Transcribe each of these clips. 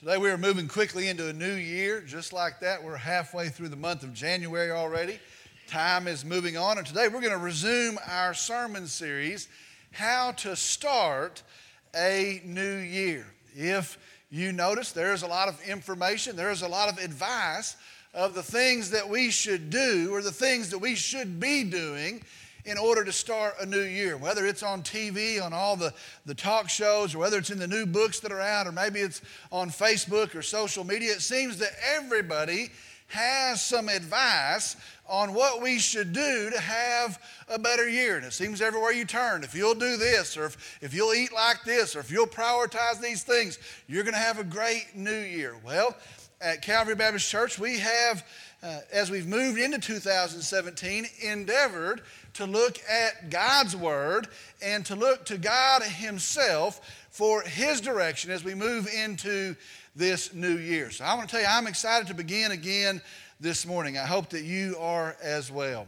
Today we are moving quickly into a new year, just like that. We're halfway through the month of January already. Time is moving on, and today we're going to resume our sermon series, How to Start a New Year. If you notice, there is a lot of information, there is a lot of advice of the things that we should do or the things that we should be doing in order to start a new year, whether it's on TV, on all the, the talk shows, or whether it's in the new books that are out, or maybe it's on Facebook or social media. It seems that everybody has some advice on what we should do to have a better year. And it seems everywhere you turn, if you'll do this, or if, if you'll eat like this, or if you'll prioritize these things, you're going to have a great new year. Well, at Calvary Baptist Church, we have, uh, as we've moved into 2017, endeavored to look at God's Word and to look to God Himself for His direction as we move into this new year. So I want to tell you, I'm excited to begin again this morning. I hope that you are as well.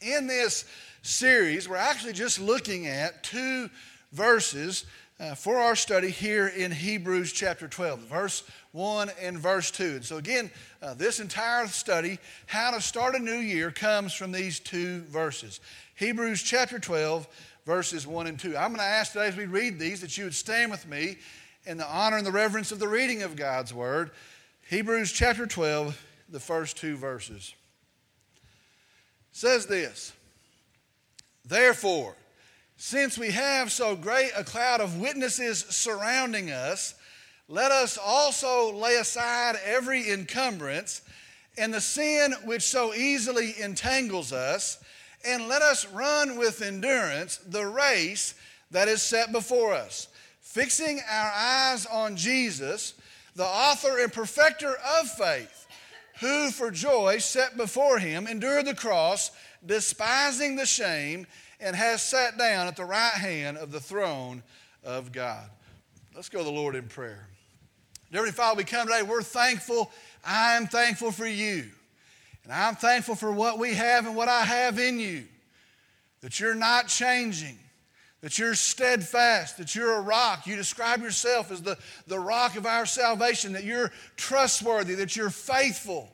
In this series, we're actually just looking at two verses uh, for our study here in Hebrews chapter 12, verse 1 and verse 2. And so, again, uh, this entire study, how to start a new year, comes from these two verses Hebrews chapter 12, verses 1 and 2. I'm going to ask today as we read these that you would stand with me in the honor and the reverence of the reading of God's word. Hebrews chapter 12, the first two verses. says this Therefore, since we have so great a cloud of witnesses surrounding us, let us also lay aside every encumbrance and the sin which so easily entangles us, and let us run with endurance the race that is set before us, fixing our eyes on Jesus, the author and perfecter of faith, who for joy set before him endured the cross, despising the shame, and has sat down at the right hand of the throne of God. Let's go to the Lord in prayer. Heavenly Father, we come today, we're thankful. I'm thankful for you. And I'm thankful for what we have and what I have in you. That you're not changing, that you're steadfast, that you're a rock. You describe yourself as the, the rock of our salvation, that you're trustworthy, that you're faithful.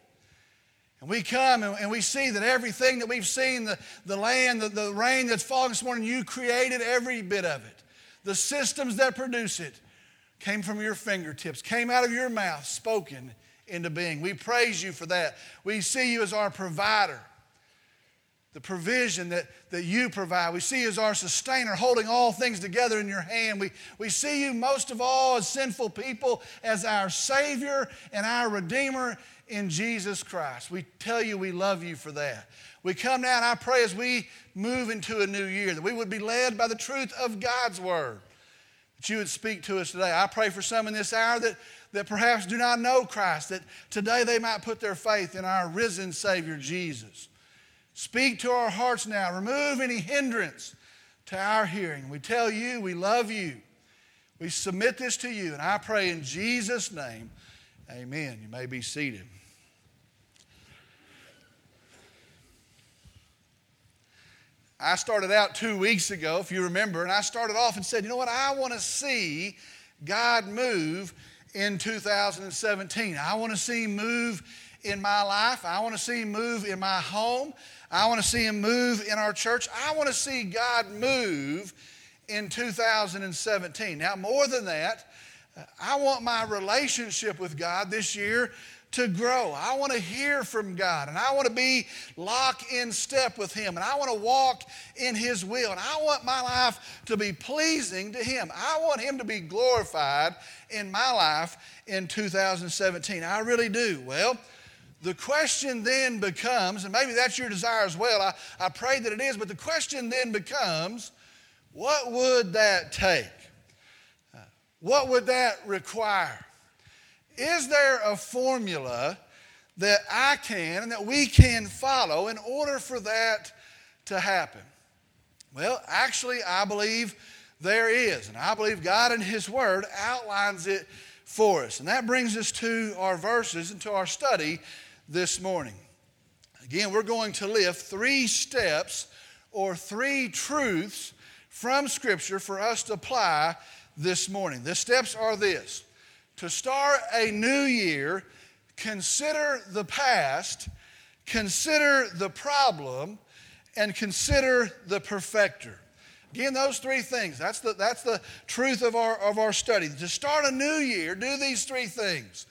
And we come and, we see that everything that we've seen, the, the land, the, the rain that's falling this morning, you created every bit of it. The systems that produce it, came from your fingertips, came out of your mouth, spoken into being. We praise you for that. We see you as our provider, the provision that, that you provide. We see you as our sustainer, holding all things together in your hand. We, we see you most of all as sinful people, as our Savior and our Redeemer in Jesus Christ. We tell you we love you for that. We come now and I pray as we move into a new year that we would be led by the truth of God's Word that you would speak to us today. I pray for some in this hour that, that perhaps do not know Christ, that today they might put their faith in our risen Savior Jesus. Speak to our hearts now. Remove any hindrance to our hearing. We tell you we love you. We submit this to you, and I pray in Jesus' name, amen. You may be seated. I started out two weeks ago, if you remember, and I started off and said, you know what, I want to see God move in 2017. I want to see Him move in my life. I want to see Him move in my home. I want to see Him move in our church. I want to see God move in 2017. Now, more than that, I want my relationship with God this year to grow. I want to hear from God and I want to be lock in step with Him and I want to walk in His will and I want my life to be pleasing to Him. I want Him to be glorified in my life in 2017. I really do. Well, the question then becomes, and maybe that's your desire as well, I, I pray that it is, but the question then becomes what would that take? Uh, what would that require? Is there a formula that I can and that we can follow in order for that to happen? Well, actually, I believe there is. And I believe God in His Word outlines it for us. And that brings us to our verses and to our study this morning. Again, we're going to lift three steps or three truths from Scripture for us to apply this morning. The steps are this to start a new year, consider the past, consider the problem, and consider the perfecter. Again, those three things. That's the, that's the truth of our, of our study. To start a new year, do these three things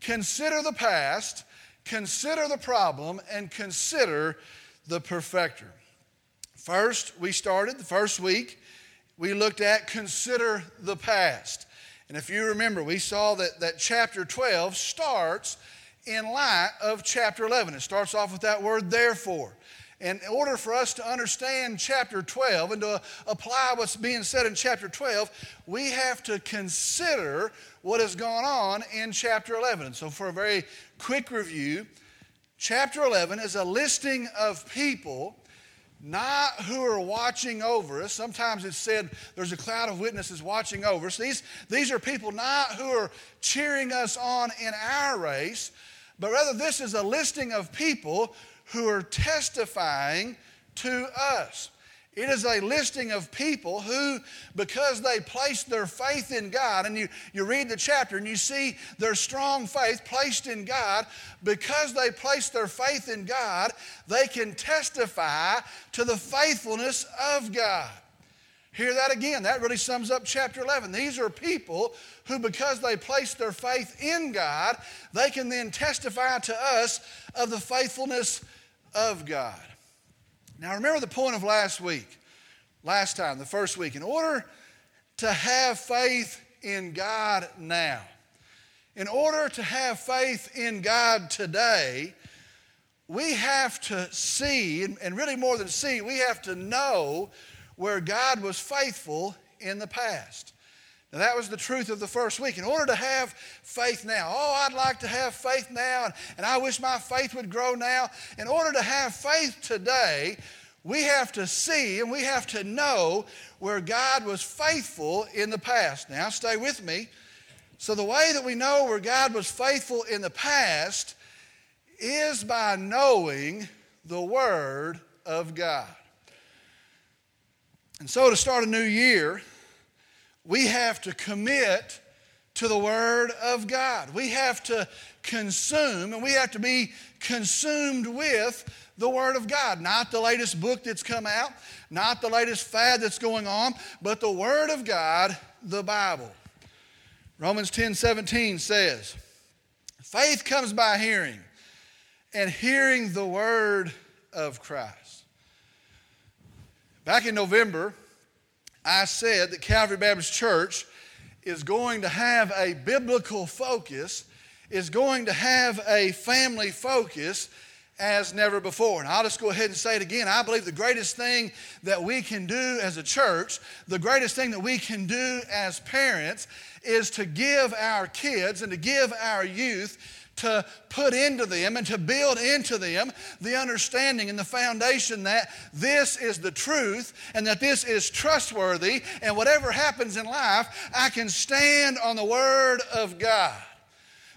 consider the past, consider the problem, and consider the perfecter. First, we started the first week, we looked at consider the past. And if you remember, we saw that, that chapter 12 starts in light of chapter 11. It starts off with that word therefore. And in order for us to understand chapter 12 and to apply what's being said in chapter 12, we have to consider what has gone on in chapter 11. And so, for a very quick review, chapter 11 is a listing of people not who are watching over us. Sometimes it's said there's a cloud of witnesses watching over us. These, these are people not who are cheering us on in our race, but rather this is a listing of people who are testifying to us. It is a listing of people who, because they placed their faith in God, and you, you read the chapter and you see their strong faith placed in God, because they placed their faith in God, they can testify to the faithfulness of God. Hear that again. That really sums up chapter 11. These are people who, because they placed their faith in God, they can then testify to us of the faithfulness of God. Now, remember the point of last week, last time, the first week. In order to have faith in God now, in order to have faith in God today, we have to see, and really more than see, we have to know where God was faithful in the past. Now, that was the truth of the first week. In order to have faith now, oh, I'd like to have faith now, and, and I wish my faith would grow now. In order to have faith today, we have to see and we have to know where God was faithful in the past. Now, stay with me. So, the way that we know where God was faithful in the past is by knowing the Word of God. And so, to start a new year, we have to commit to the Word of God. We have to consume and we have to be consumed with the Word of God. Not the latest book that's come out, not the latest fad that's going on, but the Word of God, the Bible. Romans 10 17 says, Faith comes by hearing, and hearing the Word of Christ. Back in November, I said that Calvary Baptist Church is going to have a biblical focus, is going to have a family focus as never before. And I'll just go ahead and say it again. I believe the greatest thing that we can do as a church, the greatest thing that we can do as parents, is to give our kids and to give our youth to put into them and to build into them the understanding and the foundation that this is the truth and that this is trustworthy, and whatever happens in life, I can stand on the Word of God.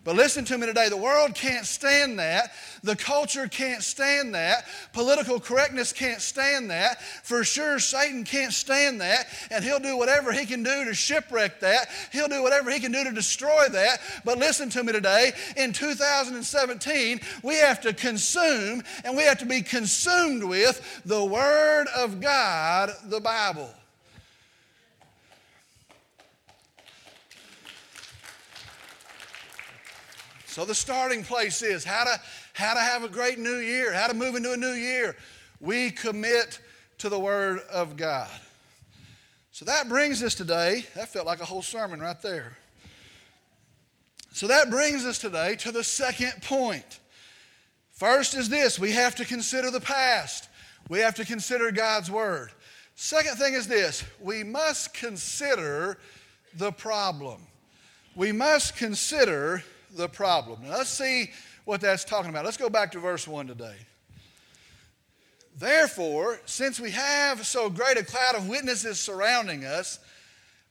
But listen to me today. The world can't stand that. The culture can't stand that. Political correctness can't stand that. For sure, Satan can't stand that. And he'll do whatever he can do to shipwreck that. He'll do whatever he can do to destroy that. But listen to me today. In 2017, we have to consume and we have to be consumed with the Word of God, the Bible. So the starting place is how to, how to have a great new year, how to move into a new year. We commit to the Word of God. So that brings us today, that felt like a whole sermon right there. So that brings us today to the second point. First is this we have to consider the past, we have to consider God's Word. Second thing is this we must consider the problem. We must consider the problem. Now let's see what that's talking about. Let's go back to verse 1 today. Therefore, since we have so great a cloud of witnesses surrounding us,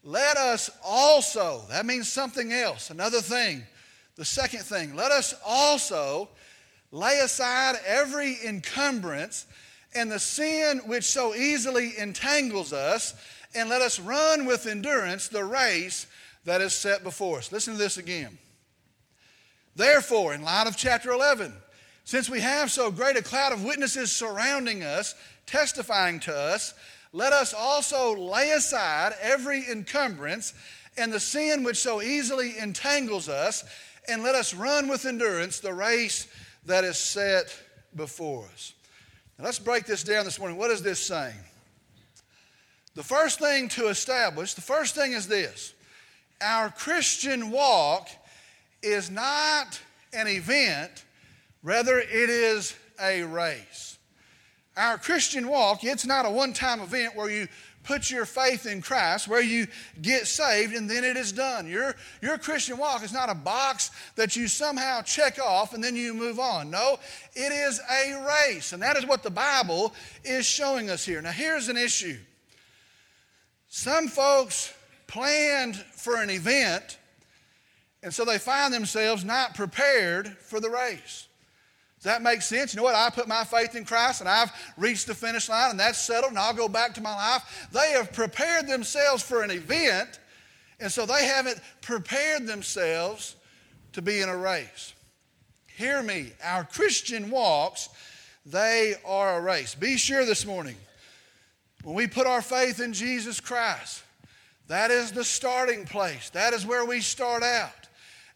let us also, that means something else, another thing. The second thing, let us also lay aside every encumbrance and the sin which so easily entangles us, and let us run with endurance the race that is set before us. Listen to this again. Therefore, in light of chapter 11, since we have so great a cloud of witnesses surrounding us, testifying to us, let us also lay aside every encumbrance and the sin which so easily entangles us, and let us run with endurance the race that is set before us. Now let's break this down this morning. What is this saying? The first thing to establish, the first thing is this our Christian walk is not an event, rather, it is a race. Our Christian walk, it's not a one time event where you put your faith in Christ, where you get saved and then it is done. Your, your Christian walk is not a box that you somehow check off and then you move on. No, it is a race. And that is what the Bible is showing us here. Now, here's an issue. Some folks planned for an event, and so they find themselves not prepared for the race. Does that make sense? You know what? I put my faith in Christ and I've reached the finish line and that's settled and I'll go back to my life. They have prepared themselves for an event, and so they haven't prepared themselves to be in a race. Hear me, our Christian walks, they are a race. Be sure this morning, when we put our faith in Jesus Christ, that is the starting place. That is where we start out.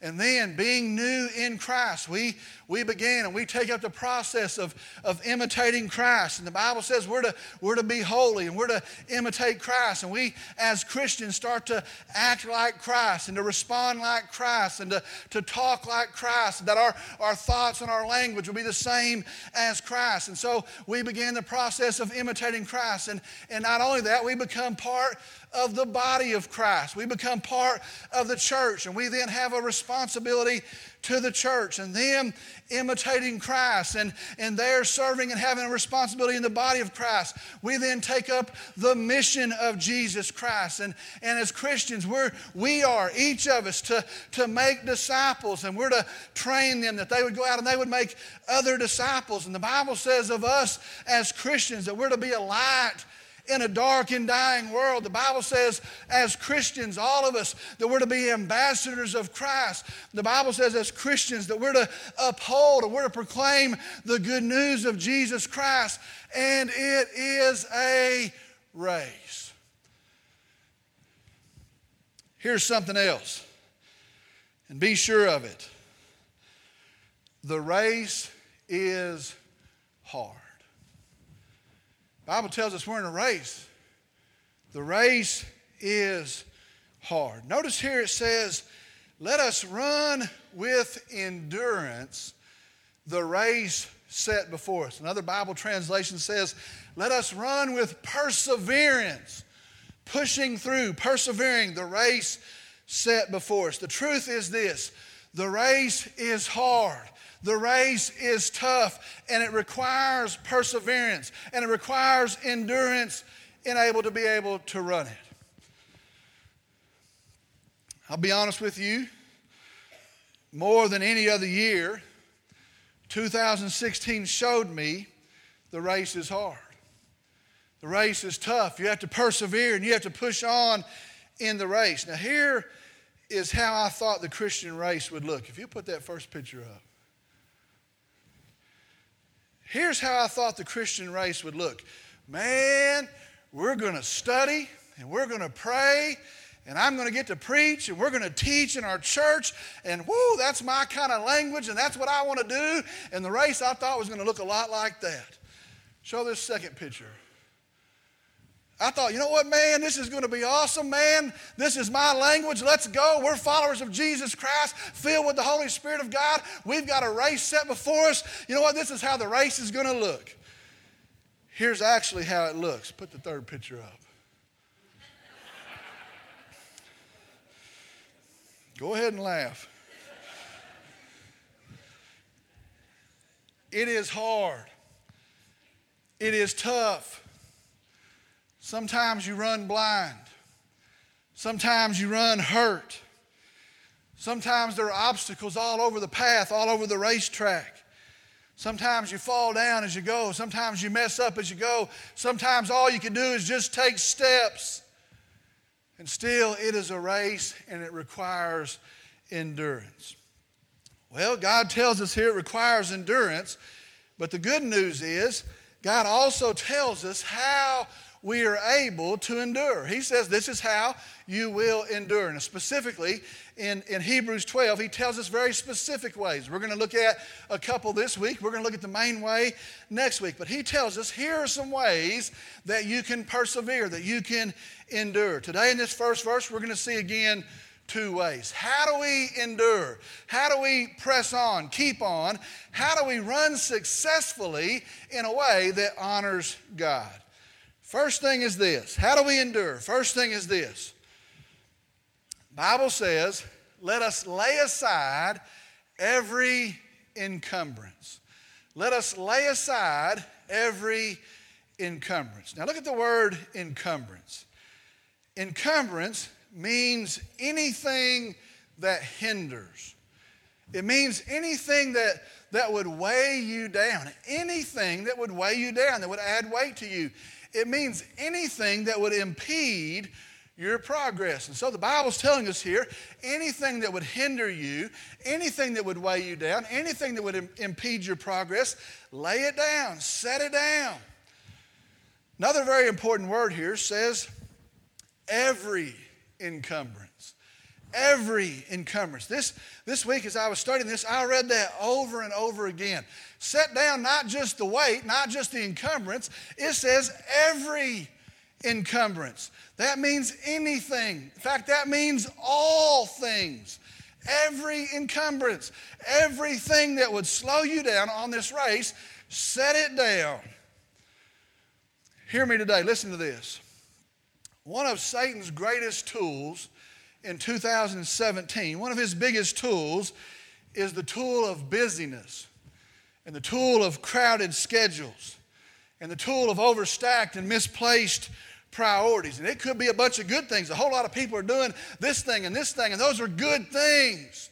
And then, being new in Christ, we, we begin and we take up the process of, of imitating Christ. And the Bible says we're to, we're to be holy and we're to imitate Christ. And we, as Christians, start to act like Christ and to respond like Christ and to, to talk like Christ. That our, our thoughts and our language will be the same as Christ. And so we begin the process of imitating Christ. And, and not only that, we become part of the body of Christ. We become part of the church, and we then have a responsibility to the church. And them imitating Christ and, and they're serving and having a responsibility in the body of Christ. We then take up the mission of Jesus Christ. And, and as Christians, we're, we are, each of us, to, to make disciples and we're to train them that they would go out and they would make other disciples. And the Bible says of us as Christians that we're to be a light in a dark and dying world. The Bible says, as Christians, all of us, that we're to be ambassadors of Christ. The Bible says, as Christians, that we're to uphold and we're to proclaim the good news of Jesus Christ. And it is a race. Here's something else, and be sure of it. The race is hard. Bible tells us we're in a race. The race is hard. Notice here it says, let us run with endurance the race set before us. Another Bible translation says, let us run with perseverance, pushing through, persevering the race set before us. The truth is this the race is hard. The race is tough and it requires perseverance and it requires endurance in able to be able to run it. I'll be honest with you, more than any other year, 2016 showed me the race is hard. The race is tough. You have to persevere and you have to push on in the race. Now, here is how I thought the Christian race would look. If you put that first picture up. Here's how I thought the Christian race would look man, we're going to study and we're going to pray and I'm going to get to preach and we're going to teach in our church and whoo, that's my kind of language and that's what I want to do. And the race I thought was going to look a lot like that. Show this second picture. I thought, you know what, man, this is going to be awesome, man. This is my language. Let's go. We're followers of Jesus Christ, filled with the Holy Spirit of God. We've got a race set before us. You know what? This is how the race is going to look. Here's actually how it looks. Put the third picture up. Go ahead and laugh. It is hard. It is tough. Sometimes you run blind. Sometimes you run hurt. Sometimes there are obstacles all over the path, all over the racetrack. Sometimes you fall down as you go. Sometimes you mess up as you go. Sometimes all you can do is just take steps And still, it is a race and it requires endurance. Well, God tells us here it requires endurance, but the good news is God also tells us how we are able to endure. He says this is how you will endure. And specifically in, in Hebrews 12, he tells us very specific ways. We're going to look at a couple this week. We're going to look at the main way next week. But he tells us here are some ways that you can persevere, that you can endure. Today in this first verse, we're going to see again two ways. How do we endure? How do we press on, keep on? How do we run successfully in a way that honors God? First thing is this. How do we endure? First thing is this. Bible says, "Let us lay aside every encumbrance." Let us lay aside every encumbrance. Now look at the word encumbrance. Encumbrance means anything that hinders. It means anything that, that would weigh you down, anything that would weigh you down, that would add weight to you. It means anything that would impede your progress. And so the Bible's telling us here anything that would hinder you, anything that would weigh you down, anything that would Im- impede your progress, lay it down, set it down. Another very important word here says every encumbrance. Every encumbrance. This, this week, as I was studying this, I read that over and over again. Set down not just the weight, not just the encumbrance, it says every encumbrance. That means anything. In fact, that means all things. Every encumbrance, everything that would slow you down on this race, set it down. Hear me today. Listen to this. One of Satan's greatest tools in 2017, one of his biggest tools, is the tool of busyness and the tool of crowded schedules and the tool of overstacked and misplaced priorities. And it could be a bunch of good things. A whole lot of people are doing this thing and this thing, and those are good things.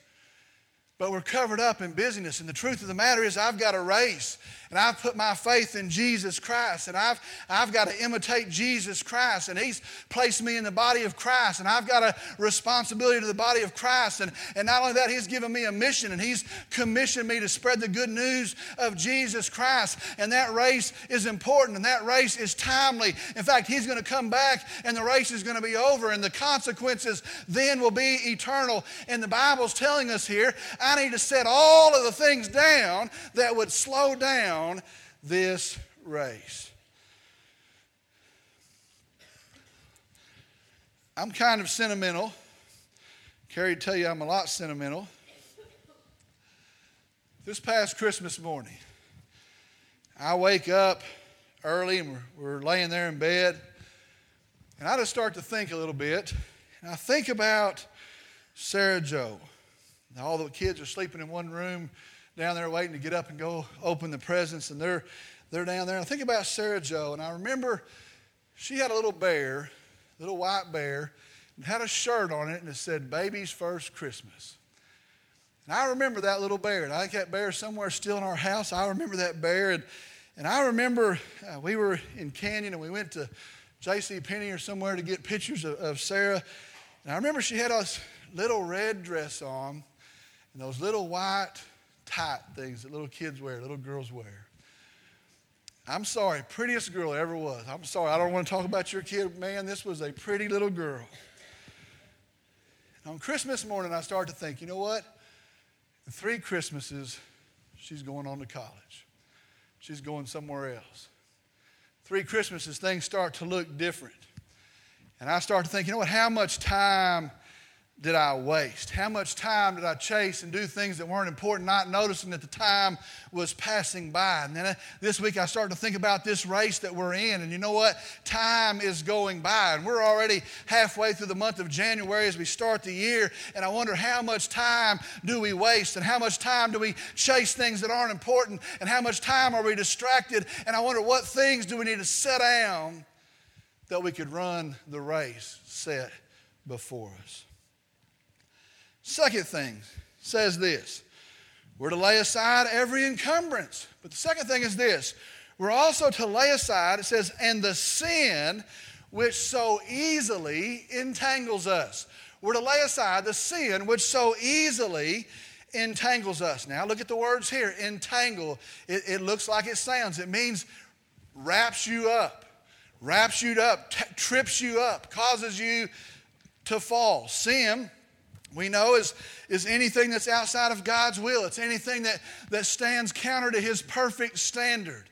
But we're covered up in busyness. And the truth of the matter is, I've got a race and I've put my faith in Jesus Christ, and I've, I've got to imitate Jesus Christ, and He's placed me in the body of Christ, and I've got a responsibility to the body of Christ. And, and not only that, He's given me a mission, and He's commissioned me to spread the good news of Jesus Christ. And that race is important, and that race is timely. In fact, He's going to come back, and the race is going to be over, and the consequences then will be eternal. And the Bible's telling us here I need to set all of the things down that would slow down this race. I'm kind of sentimental. Carrie tell you I'm a lot sentimental. This past Christmas morning, I wake up early and we're, we're laying there in bed, and I just start to think a little bit. And I think about Sarah Joe. All the kids are sleeping in one room down there waiting to get up and go open the presents, and they're, they're down there. And I think about Sarah Joe, and I remember she had a little bear, little white bear, and had a shirt on it, and it said, Baby's First Christmas. And I remember that little bear, and I think that bear somewhere still in our house. I remember that bear, and, and I remember uh, we were in Canyon, and we went to J.C. Penney or somewhere to get pictures of, of Sarah. And I remember she had a little red dress on, and those little white tight things that little kids wear, little girls wear. I'm sorry, prettiest girl ever was. I'm sorry, I don't want to talk about your kid. Man, this was a pretty little girl. And on Christmas morning, I started to think, you know what? In three Christmases, she's going on to college. She's going somewhere else. Three Christmases, things start to look different. And I start to think, you know what? How much time did I waste? How much time did I chase and do things that weren't important, not noticing that the time was passing by? And then uh, this week I started to think about this race that we're in. And you know what? Time is going by. And we're already halfway through the month of January as we start the year. And I wonder how much time do we waste? And how much time do we chase things that aren't important? And how much time are we distracted? And I wonder what things do we need to set down that we could run the race set before us? Second thing says this we're to lay aside every encumbrance. But the second thing is this we're also to lay aside, it says, and the sin which so easily entangles us. We're to lay aside the sin which so easily entangles us. Now, look at the words here entangle. It, it looks like it sounds, it means wraps you up, wraps you up, t- trips you up, causes you to fall. Sin, we know, is, is anything that's outside of God's will, it's anything that, that stands counter to His perfect standard.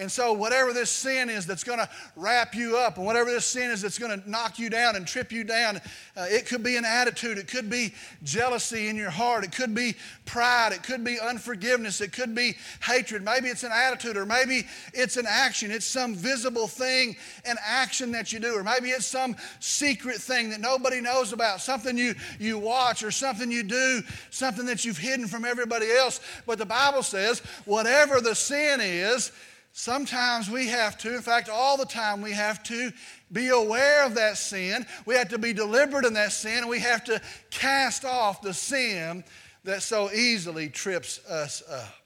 And so, whatever this sin is that's going to wrap you up, and whatever this sin is that's going to knock you down and trip you down, uh, it could be an attitude, it could be jealousy in your heart, it could be pride, it could be unforgiveness, it could be hatred. Maybe it's an attitude, or maybe it's an action. It's some visible thing, an action that you do, or maybe it's some secret thing that nobody knows about, something you, you watch, or something you do, something that you've hidden from everybody else. But the Bible says, whatever the sin is, Sometimes we have to, in fact, all the time, we have to be aware of that sin. We have to be deliberate in that sin, and we have to cast off the sin that so easily trips us up.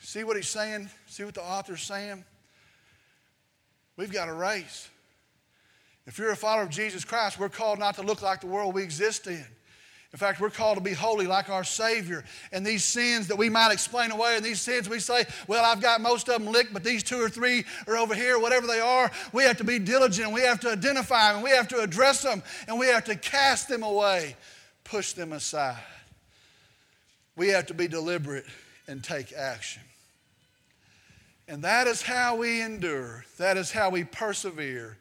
See what he's saying? See what the author's saying? We've got a race. If you're a follower of Jesus Christ, we're called not to look like the world we exist in. In fact, we're called to be holy like our Savior. And these sins that we might explain away, and these sins we say, well, I've got most of them licked, but these two or three are over here, whatever they are, we have to be diligent. We have to identify them. We have to address them. And we have to cast them away, push them aside. We have to be deliberate and take action. And that is how we endure, that is how we persevere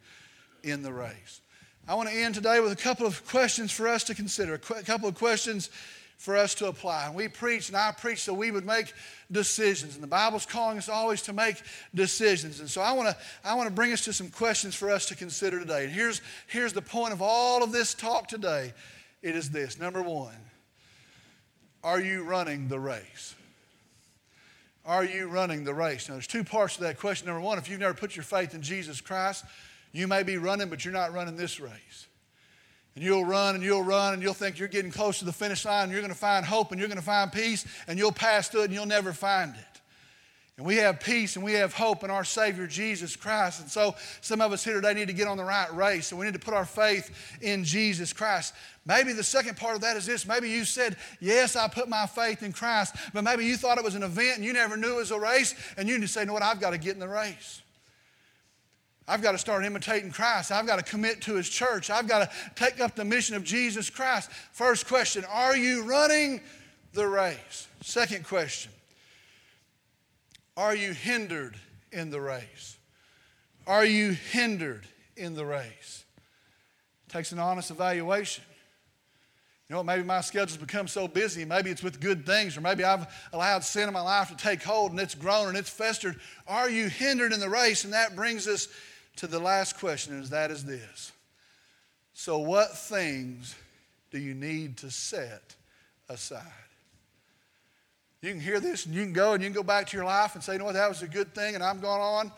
in the race. I want to end today with a couple of questions for us to consider, a couple of questions for us to apply. We preach, and I preach, so we would make decisions. And the Bible's calling us always to make decisions. And so I want to, I want to bring us to some questions for us to consider today. And here's, here's the point of all of this talk today it is this number one, are you running the race? Are you running the race? Now, there's two parts to that question. Number one, if you've never put your faith in Jesus Christ, you may be running, but you're not running this race. And you'll run and you'll run and you'll think you're getting close to the finish line and you're going to find hope and you're going to find peace and you'll pass through it and you'll never find it. And we have peace and we have hope in our Savior Jesus Christ. And so some of us here today need to get on the right race and we need to put our faith in Jesus Christ. Maybe the second part of that is this. Maybe you said, Yes, I put my faith in Christ, but maybe you thought it was an event and you never knew it was a race, and you need to say, know what, I've got to get in the race. I've got to start imitating Christ. I've got to commit to His church. I've got to take up the mission of Jesus Christ. First question Are you running the race? Second question Are you hindered in the race? Are you hindered in the race? It takes an honest evaluation. You know, maybe my schedule's become so busy. Maybe it's with good things, or maybe I've allowed sin in my life to take hold and it's grown and it's festered. Are you hindered in the race? And that brings us to the last question, and that is this. So, what things do you need to set aside? You can hear this and you can go and you can go back to your life and say, you know what, that was a good thing and I'm going on.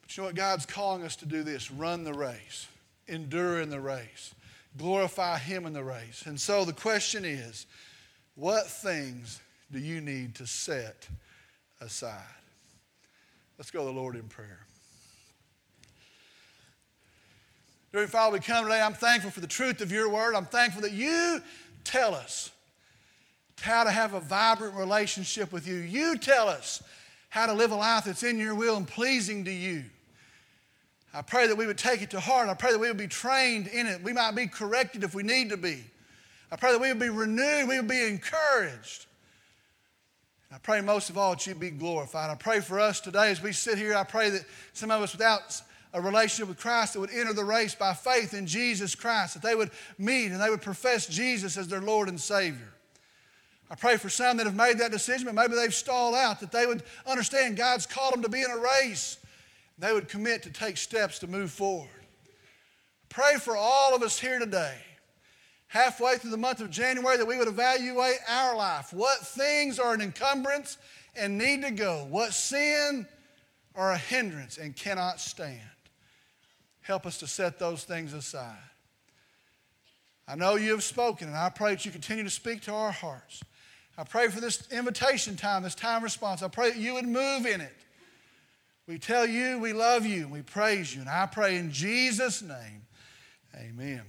But you know what? God's calling us to do this run the race, endure in the race, glorify Him in the race. And so the question is, what things do you need to set aside? Let's go to the Lord in prayer. Dear Father, we come today. I'm thankful for the truth of your word. I'm thankful that you tell us how to have a vibrant relationship with you. You tell us how to live a life that's in your will and pleasing to you. I pray that we would take it to heart. I pray that we would be trained in it. We might be corrected if we need to be. I pray that we would be renewed, we would be encouraged. I pray most of all that you'd be glorified. I pray for us today as we sit here. I pray that some of us without a relationship with Christ that would enter the race by faith in Jesus Christ, that they would meet and they would profess Jesus as their Lord and Savior. I pray for some that have made that decision, but maybe they've stalled out, that they would understand God's called them to be in a race. They would commit to take steps to move forward. Pray for all of us here today, halfway through the month of January, that we would evaluate our life. What things are an encumbrance and need to go? What sin are a hindrance and cannot stand? Help us to set those things aside. I know you have spoken, and I pray that you continue to speak to our hearts. I pray for this invitation time, this time response. I pray that you would move in it. We tell you we love you and we praise you. And I pray in Jesus' name, amen.